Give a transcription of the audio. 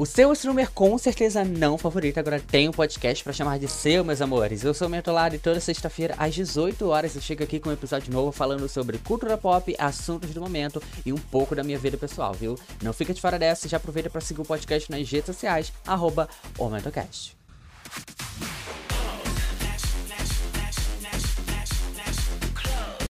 O seu streamer com certeza não favorito agora tem um podcast para chamar de seu, meus amores. Eu sou o Mentolado e toda sexta-feira às 18 horas eu chego aqui com um episódio novo falando sobre cultura pop, assuntos do momento e um pouco da minha vida pessoal, viu? Não fica de fora dessa e já aproveita para seguir o podcast nas redes sociais, arroba MentoCast.